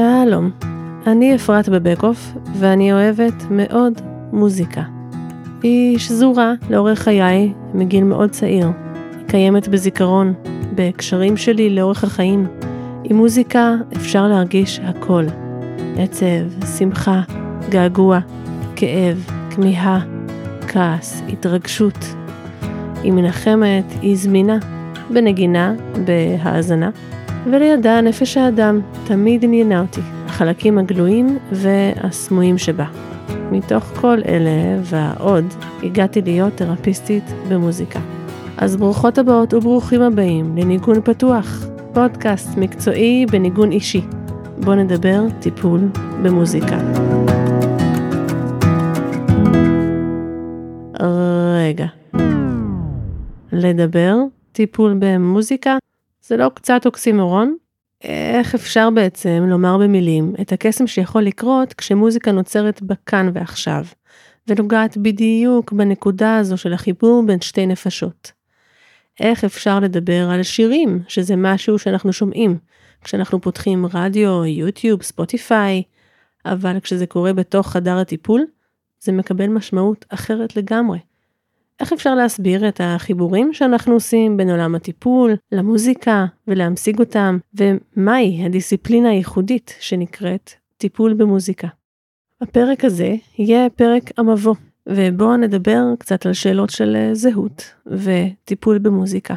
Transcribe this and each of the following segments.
שלום, אני אפרת בבקוף, ואני אוהבת מאוד מוזיקה. היא שזורה לאורך חיי מגיל מאוד צעיר. היא קיימת בזיכרון, בקשרים שלי לאורך החיים. עם מוזיקה אפשר להרגיש הכל. עצב, שמחה, געגוע, כאב, כמיהה, כעס, התרגשות. היא מנחמת, היא זמינה, בנגינה, בהאזנה, ולידה נפש האדם תמיד עניינה אותי, החלקים הגלויים והסמויים שבה. מתוך כל אלה והעוד, הגעתי להיות תרפיסטית במוזיקה. אז ברוכות הבאות וברוכים הבאים לניגון פתוח, פודקאסט מקצועי בניגון אישי. בואו נדבר טיפול במוזיקה. רגע. לדבר טיפול במוזיקה זה לא קצת אוקסימורון? איך אפשר בעצם לומר במילים את הקסם שיכול לקרות כשמוזיקה נוצרת בכאן ועכשיו, ונוגעת בדיוק בנקודה הזו של החיבור בין שתי נפשות? איך אפשר לדבר על שירים, שזה משהו שאנחנו שומעים, כשאנחנו פותחים רדיו, יוטיוב, ספוטיפיי, אבל כשזה קורה בתוך חדר הטיפול, זה מקבל משמעות אחרת לגמרי. איך אפשר להסביר את החיבורים שאנחנו עושים בין עולם הטיפול למוזיקה ולהמשיג אותם, ומהי הדיסציפלינה הייחודית שנקראת טיפול במוזיקה. הפרק הזה יהיה פרק המבוא, ובו נדבר קצת על שאלות של זהות וטיפול במוזיקה.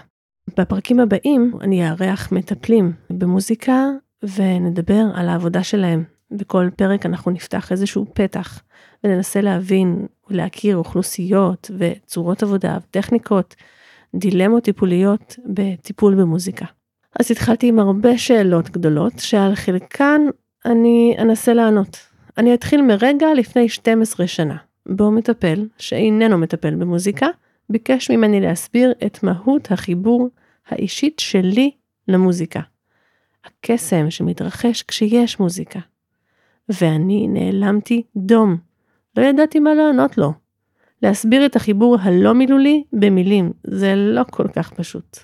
בפרקים הבאים אני אארח מטפלים במוזיקה ונדבר על העבודה שלהם. בכל פרק אנחנו נפתח איזשהו פתח וננסה להבין ולהכיר אוכלוסיות וצורות עבודה וטכניקות, דילמות טיפוליות בטיפול במוזיקה. אז התחלתי עם הרבה שאלות גדולות שעל חלקן אני אנסה לענות. אני אתחיל מרגע לפני 12 שנה, בו מטפל, שאיננו מטפל במוזיקה, ביקש ממני להסביר את מהות החיבור האישית שלי למוזיקה. הקסם שמתרחש כשיש מוזיקה. ואני נעלמתי דום. לא ידעתי מה לענות לו. להסביר את החיבור הלא מילולי במילים, זה לא כל כך פשוט.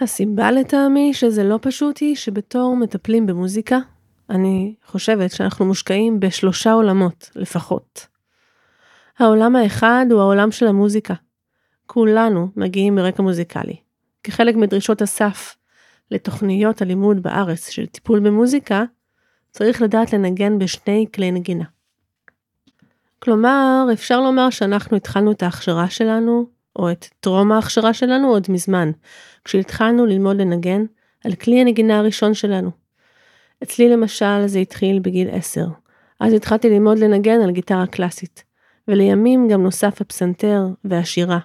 הסיבה לטעמי שזה לא פשוט היא שבתור מטפלים במוזיקה, אני חושבת שאנחנו מושקעים בשלושה עולמות לפחות. העולם האחד הוא העולם של המוזיקה. כולנו מגיעים מרקע מוזיקלי. כחלק מדרישות הסף לתוכניות הלימוד בארץ של טיפול במוזיקה, צריך לדעת לנגן בשני כלי נגינה. כלומר, אפשר לומר שאנחנו התחלנו את ההכשרה שלנו, או את טרום ההכשרה שלנו עוד מזמן, כשהתחלנו ללמוד לנגן על כלי הנגינה הראשון שלנו. אצלי למשל זה התחיל בגיל 10. אז התחלתי ללמוד לנגן על גיטרה קלאסית, ולימים גם נוסף הפסנתר והשירה.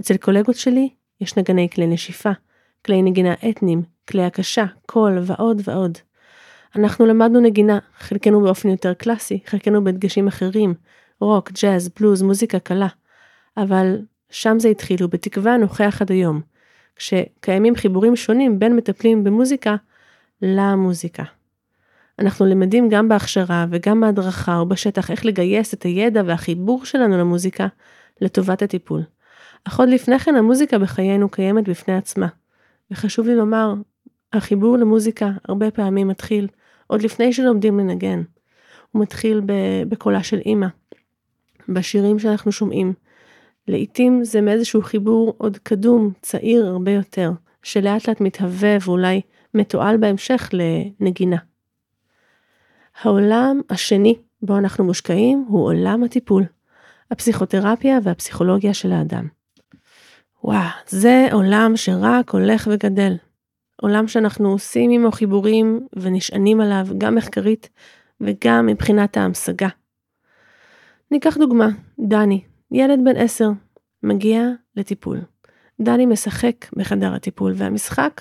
אצל קולגות שלי יש נגני כלי נשיפה, כלי נגינה אתניים, כלי הקשה, קול ועוד ועוד. אנחנו למדנו נגינה, חלקנו באופן יותר קלאסי, חלקנו בדגשים אחרים, רוק, ג'אז, בלוז, מוזיקה קלה. אבל שם זה התחיל, ובתקווה נוכח עד היום, כשקיימים חיבורים שונים בין מטפלים במוזיקה למוזיקה. אנחנו למדים גם בהכשרה וגם בהדרכה או בשטח איך לגייס את הידע והחיבור שלנו למוזיקה לטובת הטיפול. אך עוד לפני כן המוזיקה בחיינו קיימת בפני עצמה. וחשוב לי לומר, החיבור למוזיקה הרבה פעמים מתחיל עוד לפני שלומדים לנגן. הוא מתחיל בקולה של אימא, בשירים שאנחנו שומעים. לעתים זה מאיזשהו חיבור עוד קדום, צעיר הרבה יותר, שלאט לאט מתהווה ואולי מתועל בהמשך לנגינה. העולם השני בו אנחנו מושקעים הוא עולם הטיפול, הפסיכותרפיה והפסיכולוגיה של האדם. וואו, זה עולם שרק הולך וגדל. עולם שאנחנו עושים עמו חיבורים ונשענים עליו גם מחקרית וגם מבחינת ההמשגה. ניקח דוגמה, דני, ילד בן עשר, מגיע לטיפול. דני משחק בחדר הטיפול והמשחק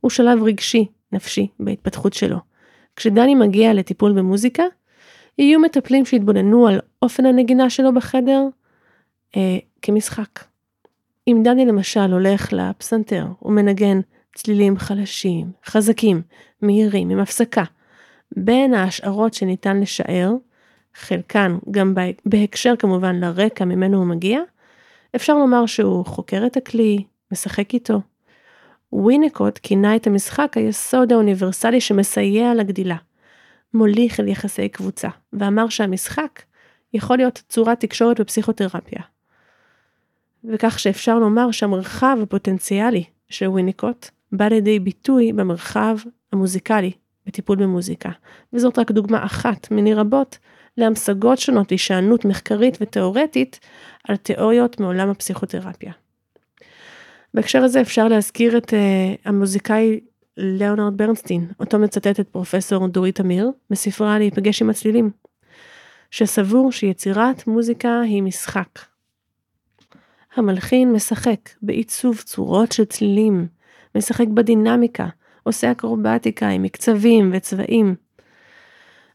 הוא שלב רגשי, נפשי, בהתפתחות שלו. כשדני מגיע לטיפול במוזיקה, יהיו מטפלים שיתבוננו על אופן הנגינה שלו בחדר אה, כמשחק. אם דני למשל הולך לפסנתר ומנגן צלילים חלשים, חזקים, מהירים, עם הפסקה. בין ההשערות שניתן לשער, חלקן גם בהקשר כמובן לרקע ממנו הוא מגיע, אפשר לומר שהוא חוקר את הכלי, משחק איתו. ווינקוט כינה את המשחק היסוד האוניברסלי שמסייע לגדילה. מוליך אל יחסי קבוצה, ואמר שהמשחק יכול להיות צורת תקשורת בפסיכותרפיה. וכך שאפשר לומר שהמרחב הפוטנציאלי של וויניקוט בא לידי ביטוי במרחב המוזיקלי בטיפול במוזיקה, וזאת רק דוגמה אחת מיני רבות להמשגות שונות להישענות מחקרית ותאורטית על תיאוריות מעולם הפסיכותרפיה. בהקשר הזה אפשר להזכיר את uh, המוזיקאי ליאונרד ברנסטין, אותו מצטטת פרופסור דורית אמיר, בספרה להיפגש עם הצלילים, שסבור שיצירת מוזיקה היא משחק. המלחין משחק בעיצוב צורות של צלילים, משחק בדינמיקה, עושה אקרובטיקה עם מקצבים וצבעים.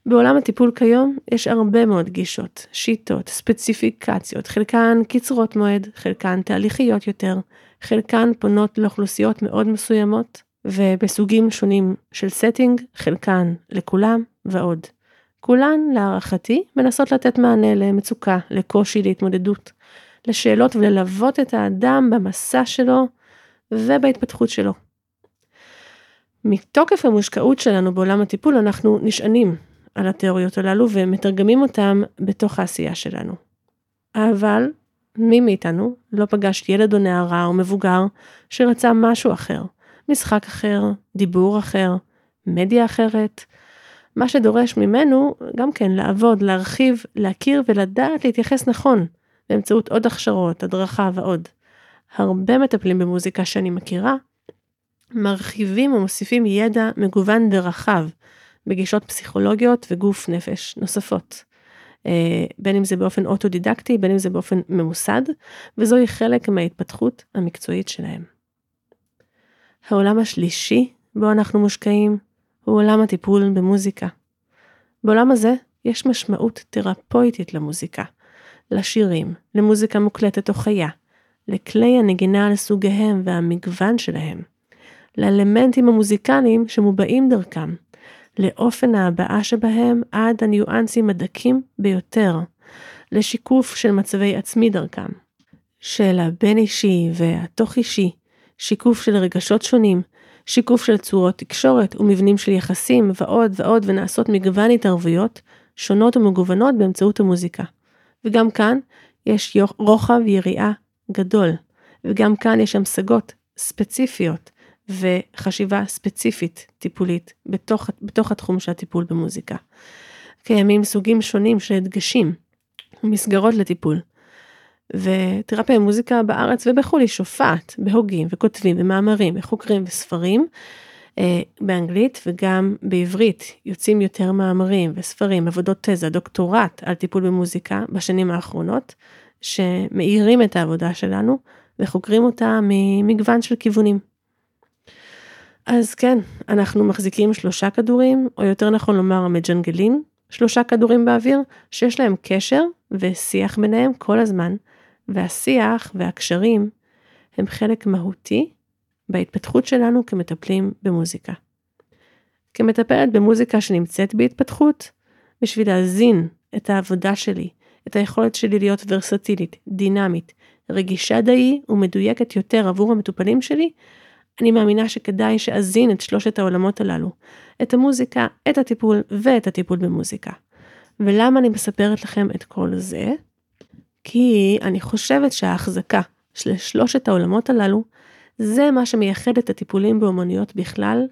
בעולם הטיפול כיום יש הרבה מאוד גישות, שיטות, ספציפיקציות, חלקן קצרות מועד, חלקן תהליכיות יותר, חלקן פונות לאוכלוסיות מאוד מסוימות, ובסוגים שונים של setting, חלקן לכולם ועוד. כולן, להערכתי, מנסות לתת מענה למצוקה, לקושי, להתמודדות, לשאלות וללוות את האדם במסע שלו ובהתפתחות שלו. מתוקף המושקעות שלנו בעולם הטיפול אנחנו נשענים על התיאוריות הללו ומתרגמים אותם בתוך העשייה שלנו. אבל מי מאיתנו לא פגש ילד או נערה או מבוגר שרצה משהו אחר, משחק אחר, דיבור אחר, מדיה אחרת, מה שדורש ממנו גם כן לעבוד, להרחיב, להכיר ולדעת להתייחס נכון, באמצעות עוד הכשרות, הדרכה ועוד. הרבה מטפלים במוזיקה שאני מכירה, מרחיבים ומוסיפים ידע מגוון ורחב בגישות פסיכולוגיות וגוף נפש נוספות. אה, בין אם זה באופן אוטודידקטי, בין אם זה באופן ממוסד, וזוהי חלק מההתפתחות המקצועית שלהם. העולם השלישי בו אנחנו מושקעים הוא עולם הטיפול במוזיקה. בעולם הזה יש משמעות תרפויטית למוזיקה, לשירים, למוזיקה מוקלטת או חיה, לכלי הנגינה לסוגיהם והמגוון שלהם, לאלמנטים המוזיקליים שמובעים דרכם, לאופן ההבעה שבהם עד הניואנסים הדקים ביותר, לשיקוף של מצבי עצמי דרכם, של הבין אישי והתוך אישי, שיקוף של רגשות שונים, שיקוף של צורות תקשורת ומבנים של יחסים ועוד ועוד ונעשות מגוון התערבויות שונות ומגוונות באמצעות המוזיקה. וגם כאן יש רוחב יריעה גדול, וגם כאן יש המשגות ספציפיות וחשיבה ספציפית טיפולית בתוך, בתוך התחום של הטיפול במוזיקה. קיימים סוגים שונים של הדגשים ומסגרות לטיפול. ותרפיה במוזיקה בארץ ובחו"ל היא שופעת בהוגים וכותבים ומאמרים וחוקרים וספרים אה, באנגלית וגם בעברית יוצאים יותר מאמרים וספרים, עבודות תזה, דוקטורט על טיפול במוזיקה בשנים האחרונות, שמאירים את העבודה שלנו וחוקרים אותה ממגוון של כיוונים. אז כן, אנחנו מחזיקים שלושה כדורים, או יותר נכון לומר המג'נגלים, שלושה כדורים באוויר, שיש להם קשר ושיח ביניהם כל הזמן, והשיח והקשרים הם חלק מהותי בהתפתחות שלנו כמטפלים במוזיקה. כמטפלת במוזיקה שנמצאת בהתפתחות, בשביל להזין את העבודה שלי, את היכולת שלי להיות ורסטילית, דינמית, רגישה די ומדויקת יותר עבור המטופלים שלי, אני מאמינה שכדאי שאזין את שלושת העולמות הללו, את המוזיקה, את הטיפול ואת הטיפול במוזיקה. ולמה אני מספרת לכם את כל זה? כי אני חושבת שההחזקה של שלושת העולמות הללו, זה מה שמייחד את הטיפולים באומנויות בכלל,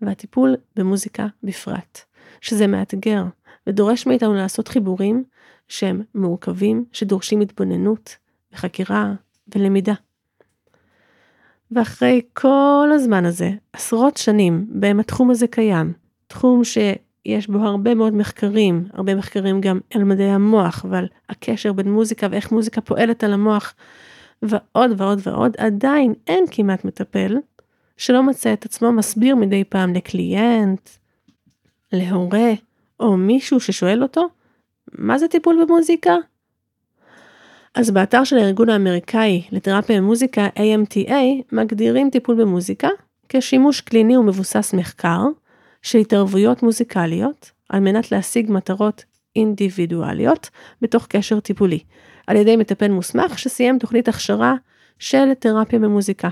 והטיפול במוזיקה בפרט. שזה מאתגר, ודורש מאיתנו לעשות חיבורים שהם מורכבים, שדורשים התבוננות, וחקירה, ולמידה. ואחרי כל הזמן הזה, עשרות שנים בהם התחום הזה קיים, תחום שיש בו הרבה מאוד מחקרים, הרבה מחקרים גם על מדעי המוח ועל הקשר בין מוזיקה ואיך מוזיקה פועלת על המוח, ועוד ועוד ועוד, עדיין אין כמעט מטפל שלא מצא את עצמו מסביר מדי פעם לקליינט, להורה, או מישהו ששואל אותו, מה זה טיפול במוזיקה? אז באתר של הארגון האמריקאי לתרפיה במוזיקה AMTA מגדירים טיפול במוזיקה כשימוש קליני ומבוסס מחקר של התערבויות מוזיקליות על מנת להשיג מטרות אינדיבידואליות בתוך קשר טיפולי, על ידי מטפל מוסמך שסיים תוכנית הכשרה של תרפיה במוזיקה.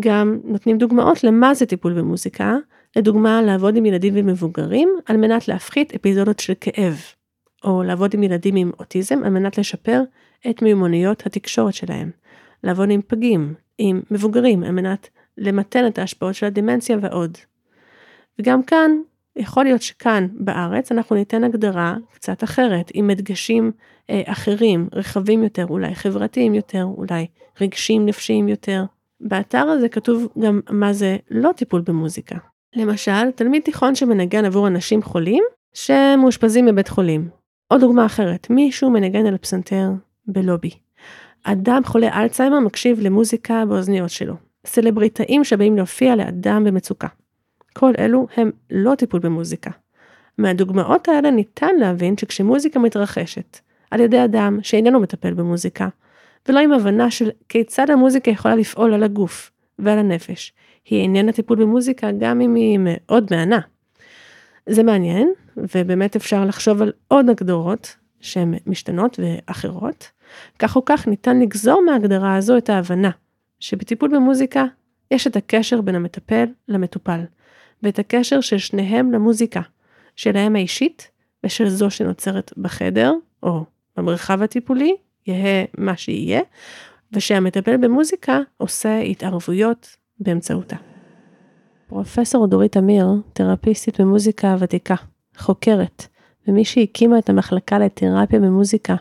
גם נותנים דוגמאות למה זה טיפול במוזיקה, לדוגמה, לעבוד עם ילדים ומבוגרים על מנת להפחית אפיזודות של כאב, או לעבוד עם ילדים עם אוטיזם על מנת לשפר את מיומנויות התקשורת שלהם, לעבוד עם פגים, עם מבוגרים על מנת למתן את ההשפעות של הדמנציה ועוד. וגם כאן, יכול להיות שכאן בארץ אנחנו ניתן הגדרה קצת אחרת, עם הדגשים אה, אחרים, רחבים יותר, אולי חברתיים יותר, אולי רגשיים נפשיים יותר. באתר הזה כתוב גם מה זה לא טיפול במוזיקה. למשל, תלמיד תיכון שמנגן עבור אנשים חולים שמאושפזים בבית חולים. או דוגמה אחרת, מישהו מנגן על הפסנתר בלובי. אדם חולה אלצהיימר מקשיב למוזיקה באוזניות שלו. סלבריטאים שבאים להופיע לאדם במצוקה. כל אלו הם לא טיפול במוזיקה. מהדוגמאות האלה ניתן להבין שכשמוזיקה מתרחשת על ידי אדם שאיננו מטפל במוזיקה, ולא עם הבנה של כיצד המוזיקה יכולה לפעול על הגוף ועל הנפש, היא איננה טיפול במוזיקה גם אם היא מאוד מהנה. זה מעניין, ובאמת אפשר לחשוב על עוד הגדרות שהן משתנות ואחרות. כך או כך ניתן לגזור מההגדרה הזו את ההבנה שבטיפול במוזיקה יש את הקשר בין המטפל למטופל, ואת הקשר של שניהם למוזיקה, שלהם האישית ושל זו שנוצרת בחדר, או במרחב הטיפולי, יהא מה שיהיה, ושהמטפל במוזיקה עושה התערבויות באמצעותה. פרופסור דורית אמיר, תרפיסטית במוזיקה ותיקה, חוקרת, ומי שהקימה את המחלקה לתרפיה במוזיקה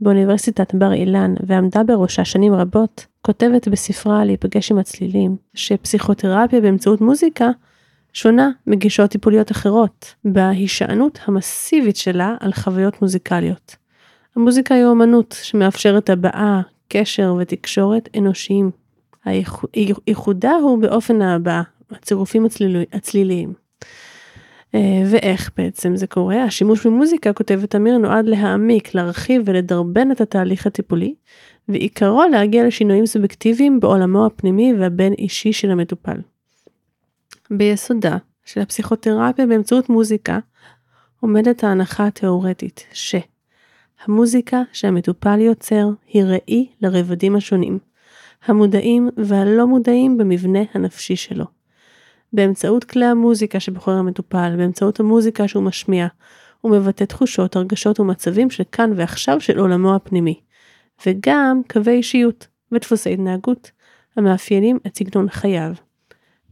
באוניברסיטת בר אילן ועמדה בראשה שנים רבות, כותבת בספרה להיפגש עם הצלילים, שפסיכותרפיה באמצעות מוזיקה שונה מגישות טיפוליות אחרות, בהישענות המסיבית שלה על חוויות מוזיקליות. המוזיקה היא אומנות שמאפשרת הבעה, קשר ותקשורת אנושיים. הייחודה הוא באופן ההבעה, הצירופים הצליליים. אה, ואיך בעצם זה קורה? השימוש במוזיקה, כותבת אמיר, נועד להעמיק, להרחיב ולדרבן את התהליך הטיפולי, ועיקרו להגיע לשינויים סובייקטיביים בעולמו הפנימי והבין אישי של המטופל. ביסודה של הפסיכותרפיה באמצעות מוזיקה, עומדת ההנחה התאורטית שהמוזיקה שהמטופל יוצר היא ראי לרבדים השונים, המודעים והלא מודעים במבנה הנפשי שלו. באמצעות כלי המוזיקה שבוחר המטופל, באמצעות המוזיקה שהוא משמיע, הוא מבטא תחושות, הרגשות ומצבים של כאן ועכשיו של עולמו הפנימי, וגם קווי אישיות ודפוסי התנהגות המאפיינים את סגנון חייו.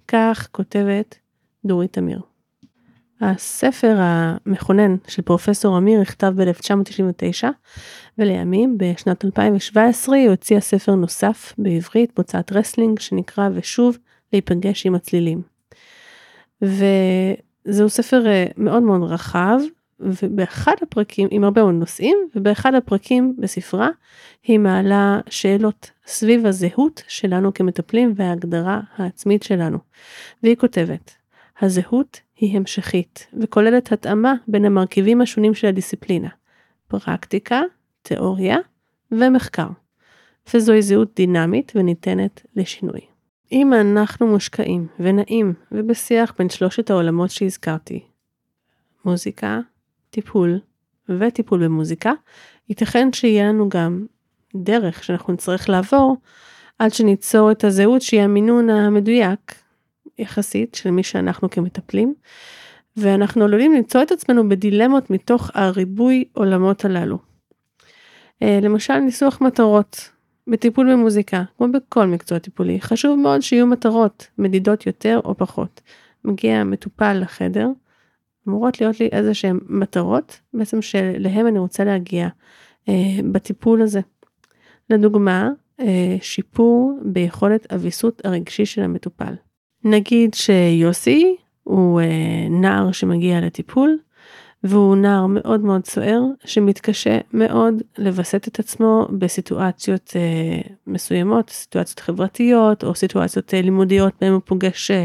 כך כותבת דורית אמיר. הספר המכונן של פרופסור אמיר נכתב ב-1999, ולימים בשנת 2017 היא הוציאה ספר נוסף בעברית בהוצאת רסלינג שנקרא ושוב להיפגש עם הצלילים. וזהו ספר אה, מאוד מאוד רחב, ובאחד הפרקים, עם הרבה מאוד נושאים, ובאחד הפרקים בספרה, היא מעלה שאלות סביב הזהות שלנו כמטפלים וההגדרה העצמית שלנו. והיא כותבת, הזהות היא המשכית, וכוללת התאמה בין המרכיבים השונים של הדיסציפלינה, פרקטיקה, תיאוריה ומחקר. וזוהי זהות דינמית וניתנת לשינוי. אם אנחנו מושקעים ונעים ובשיח בין שלושת העולמות שהזכרתי, מוזיקה, טיפול וטיפול במוזיקה, ייתכן שיהיה לנו גם דרך שאנחנו נצטרך לעבור עד שניצור את הזהות שהיא המינון המדויק יחסית של מי שאנחנו כמטפלים, ואנחנו עלולים למצוא את עצמנו בדילמות מתוך הריבוי עולמות הללו. אה, למשל ניסוח מטרות, בטיפול במוזיקה, כמו בכל מקצוע טיפולי, חשוב מאוד שיהיו מטרות, מדידות יותר או פחות. מגיע מטופל לחדר, אמורות להיות לי איזה שהן מטרות, בעצם שלהם אני רוצה להגיע אה, בטיפול הזה. לדוגמה, אה, שיפור ביכולת הוויסות הרגשי של המטופל. נגיד שיוסי הוא אה, נער שמגיע לטיפול, והוא נער מאוד מאוד סוער שמתקשה מאוד לווסת את עצמו בסיטואציות אה, מסוימות, סיטואציות חברתיות או סיטואציות אה, לימודיות בהם הוא פוגש אה,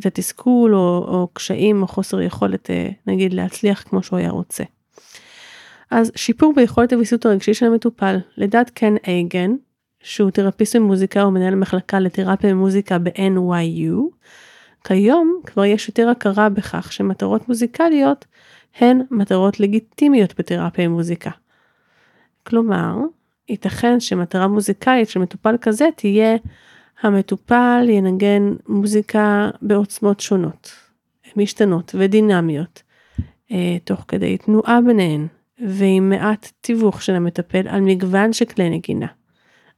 את התסכול או, או קשיים או חוסר יכולת אה, נגיד להצליח כמו שהוא היה רוצה. אז שיפור ביכולת הוויסות הרגשי של המטופל, לדעת קן אייגן, שהוא תרפיסט במוזיקה ומנהל מחלקה לתרפיה במוזיקה ב-NYU, כיום כבר יש יותר הכרה בכך שמטרות מוזיקליות הן מטרות לגיטימיות בתרפיה עם מוזיקה. כלומר, ייתכן שמטרה מוזיקלית של מטופל כזה תהיה המטופל ינגן מוזיקה בעוצמות שונות. משתנות ודינמיות, אה, תוך כדי תנועה ביניהן, ועם מעט תיווך של המטפל על מגוון של כלי נגינה.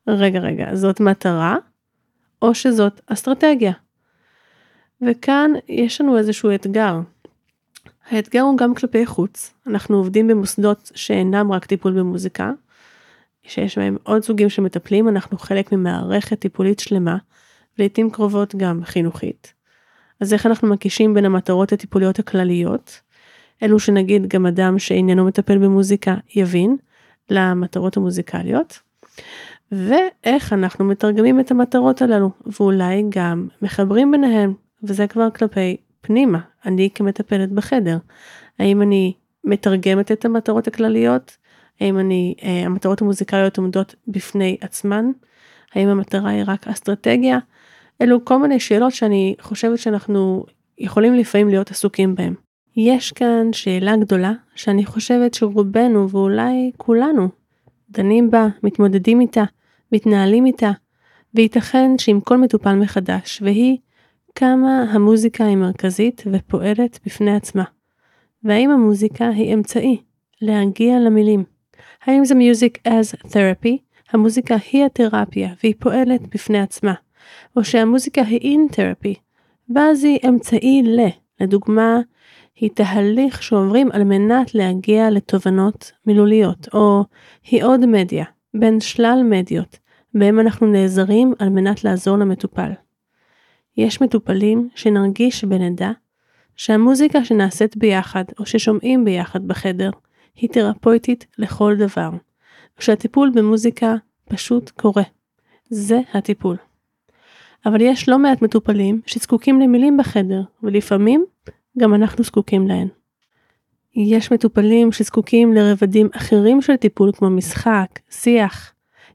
רגע, רגע, זאת מטרה, או שזאת אסטרטגיה? וכאן יש לנו איזשהו אתגר. האתגר הוא גם כלפי חוץ, אנחנו עובדים במוסדות שאינם רק טיפול במוזיקה, שיש בהם עוד סוגים של מטפלים, אנחנו חלק ממערכת טיפולית שלמה, לעיתים קרובות גם חינוכית. אז איך אנחנו מקישים בין המטרות הטיפוליות הכלליות, אלו שנגיד גם אדם שאיננו מטפל במוזיקה יבין, למטרות המוזיקליות, ואיך אנחנו מתרגמים את המטרות הללו, ואולי גם מחברים ביניהם, וזה כבר כלפי פנימה, אני כמטפלת בחדר. האם אני מתרגמת את המטרות הכלליות? האם אני, אה, המטרות המוזיקליות עומדות בפני עצמן? האם המטרה היא רק אסטרטגיה? אלו כל מיני שאלות שאני חושבת שאנחנו יכולים לפעמים להיות עסוקים בהן. יש כאן שאלה גדולה שאני חושבת שרובנו ואולי כולנו דנים בה, מתמודדים איתה, מתנהלים איתה, וייתכן שעם כל מטופל מחדש, והיא כמה המוזיקה היא מרכזית ופועלת בפני עצמה. והאם המוזיקה היא אמצעי להגיע למילים? האם זה Music as Therapy? המוזיקה היא התרפיה והיא פועלת בפני עצמה. או שהמוזיקה היא אין תרפי, ואז היא אמצעי ל, לדוגמה, היא תהליך שעוברים על מנת להגיע לתובנות מילוליות, או היא עוד מדיה, בין שלל מדיות, בהם אנחנו נעזרים על מנת לעזור למטופל. יש מטופלים שנרגיש ונדע שהמוזיקה שנעשית ביחד או ששומעים ביחד בחדר היא תרפויטית לכל דבר, ושהטיפול במוזיקה פשוט קורה. זה הטיפול. אבל יש לא מעט מטופלים שזקוקים למילים בחדר, ולפעמים גם אנחנו זקוקים להן. יש מטופלים שזקוקים לרבדים אחרים של טיפול כמו משחק, שיח.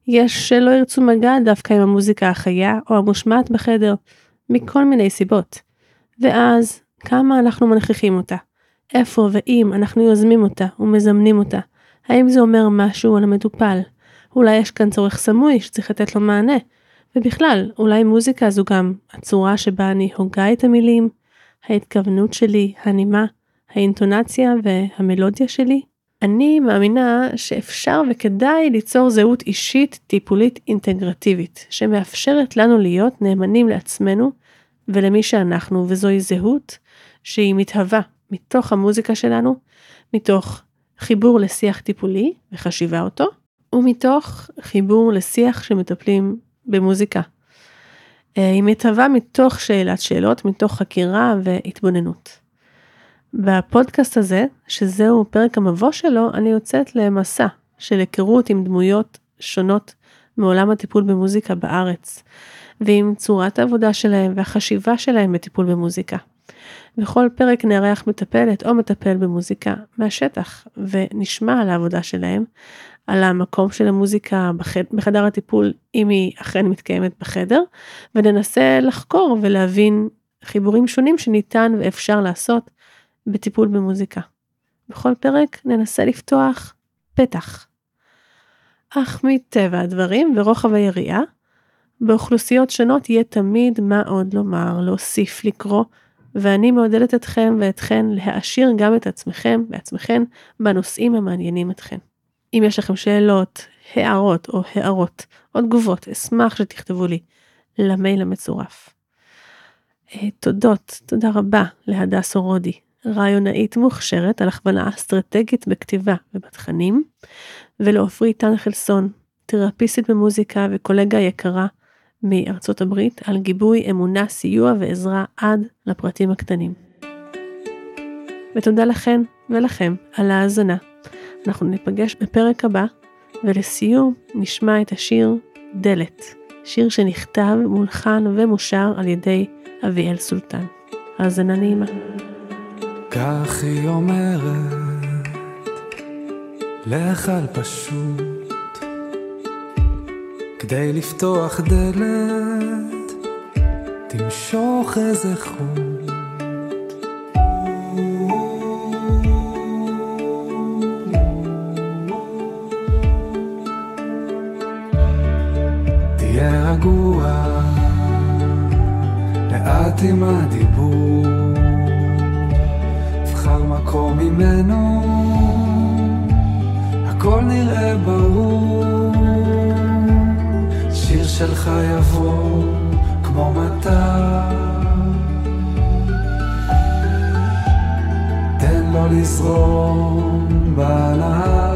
יש שלא ירצו מגע דווקא עם המוזיקה החיה או המושמעת בחדר, מכל מיני סיבות. ואז, כמה אנחנו מנכיחים אותה? איפה ואם אנחנו יוזמים אותה ומזמנים אותה? האם זה אומר משהו על המטופל? אולי יש כאן צורך סמוי שצריך לתת לו מענה, ובכלל, אולי מוזיקה זו גם הצורה שבה אני הוגה את המילים, ההתכוונות שלי, הנימה, האינטונציה והמלודיה שלי. אני מאמינה שאפשר וכדאי ליצור זהות אישית טיפולית אינטגרטיבית, שמאפשרת לנו להיות נאמנים לעצמנו ולמי שאנחנו, וזוהי זהות שהיא מתהווה מתוך המוזיקה שלנו, מתוך חיבור לשיח טיפולי וחשיבה אותו, ומתוך חיבור לשיח שמטפלים במוזיקה. אה, היא מתהווה מתוך שאלת שאלות, מתוך חקירה והתבוננות. בפודקאסט הזה, שזהו פרק המבוא שלו, אני יוצאת למסע של היכרות עם דמויות שונות מעולם הטיפול במוזיקה בארץ, ועם צורת העבודה שלהם והחשיבה שלהם בטיפול במוזיקה. בכל פרק נארח מטפלת או מטפל במוזיקה מהשטח, ונשמע על העבודה שלהם, על המקום של המוזיקה בחד, בחדר הטיפול, אם היא אכן מתקיימת בחדר, וננסה לחקור ולהבין חיבורים שונים שניתן ואפשר לעשות בטיפול במוזיקה. בכל פרק ננסה לפתוח פתח. אך מטבע הדברים ורוחב היריעה, באוכלוסיות שונות יהיה תמיד מה עוד לומר, להוסיף, לקרוא, ואני מעודדת אתכם ואתכן להעשיר גם את עצמכם ועצמכן בנושאים המעניינים אתכם. אם יש לכם שאלות, הערות או הערות או תגובות, אשמח שתכתבו לי למייל המצורף. אה, תודות, תודה רבה להדס אורודי, רעיונאית מוכשרת על הכוונה אסטרטגית בכתיבה ובתכנים, ולעופרי טנחלסון, תרפיסטית במוזיקה וקולגה יקרה מארצות הברית, על גיבוי, אמונה, סיוע ועזרה עד לפרטים הקטנים. ותודה לכן ולכם על ההאזנה. אנחנו ניפגש בפרק הבא, ולסיום נשמע את השיר דלת, שיר שנכתב, מולחן ומושר על ידי אביאל סולטן. האזנה נעימה. כך היא אומרת, לך על פשוט, כדי לפתוח דלת, תמשוך איזה. רגוע, לאט עם הדיבור, ממנו, הכל נראה ברור, שלך יבוא כמו מטר. תן לו לזרום בנהר.